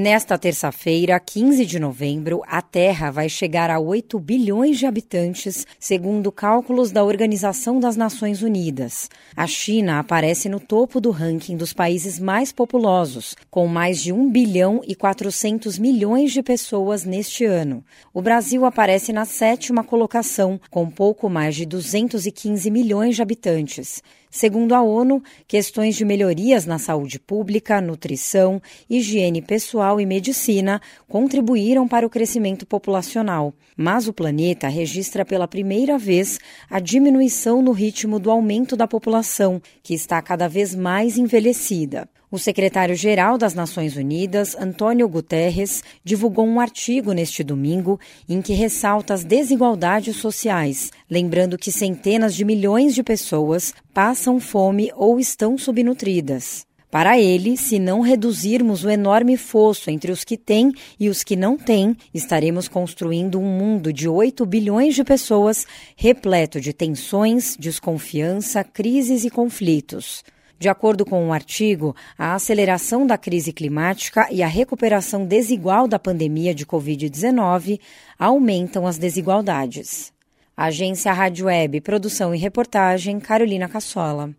Nesta terça-feira, 15 de novembro, a Terra vai chegar a 8 bilhões de habitantes, segundo cálculos da Organização das Nações Unidas. A China aparece no topo do ranking dos países mais populosos, com mais de 1 bilhão e 400 milhões de pessoas neste ano. O Brasil aparece na sétima colocação, com pouco mais de 215 milhões de habitantes. Segundo a ONU, questões de melhorias na saúde pública, nutrição, higiene pessoal e medicina contribuíram para o crescimento populacional, mas o planeta registra pela primeira vez a diminuição no ritmo do aumento da população, que está cada vez mais envelhecida. O secretário-geral das Nações Unidas, Antônio Guterres, divulgou um artigo neste domingo em que ressalta as desigualdades sociais, lembrando que centenas de milhões de pessoas passam fome ou estão subnutridas. Para ele, se não reduzirmos o enorme fosso entre os que têm e os que não têm, estaremos construindo um mundo de 8 bilhões de pessoas repleto de tensões, desconfiança, crises e conflitos. De acordo com um artigo, a aceleração da crise climática e a recuperação desigual da pandemia de Covid-19 aumentam as desigualdades. Agência Rádio Web, produção e reportagem, Carolina Cassola.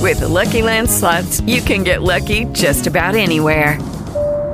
With the Lucky Land slots, you can get lucky just about anywhere.